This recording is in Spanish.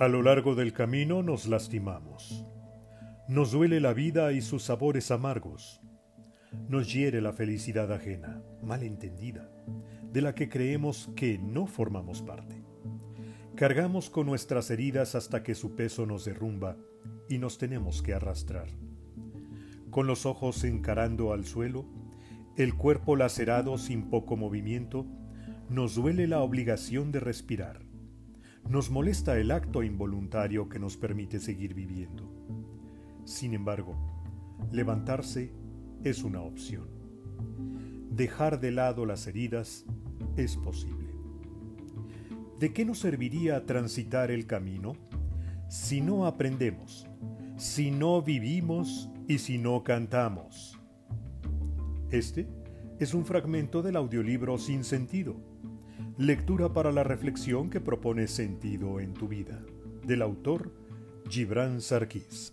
A lo largo del camino nos lastimamos. Nos duele la vida y sus sabores amargos. Nos hiere la felicidad ajena, malentendida, de la que creemos que no formamos parte. Cargamos con nuestras heridas hasta que su peso nos derrumba y nos tenemos que arrastrar. Con los ojos encarando al suelo, el cuerpo lacerado sin poco movimiento, nos duele la obligación de respirar nos molesta el acto involuntario que nos permite seguir viviendo. Sin embargo, levantarse es una opción. Dejar de lado las heridas es posible. ¿De qué nos serviría transitar el camino si no aprendemos, si no vivimos y si no cantamos? Este es un fragmento del audiolibro Sin Sentido Lectura para la reflexión que propone sentido en tu vida, del autor Gibran Sarkis.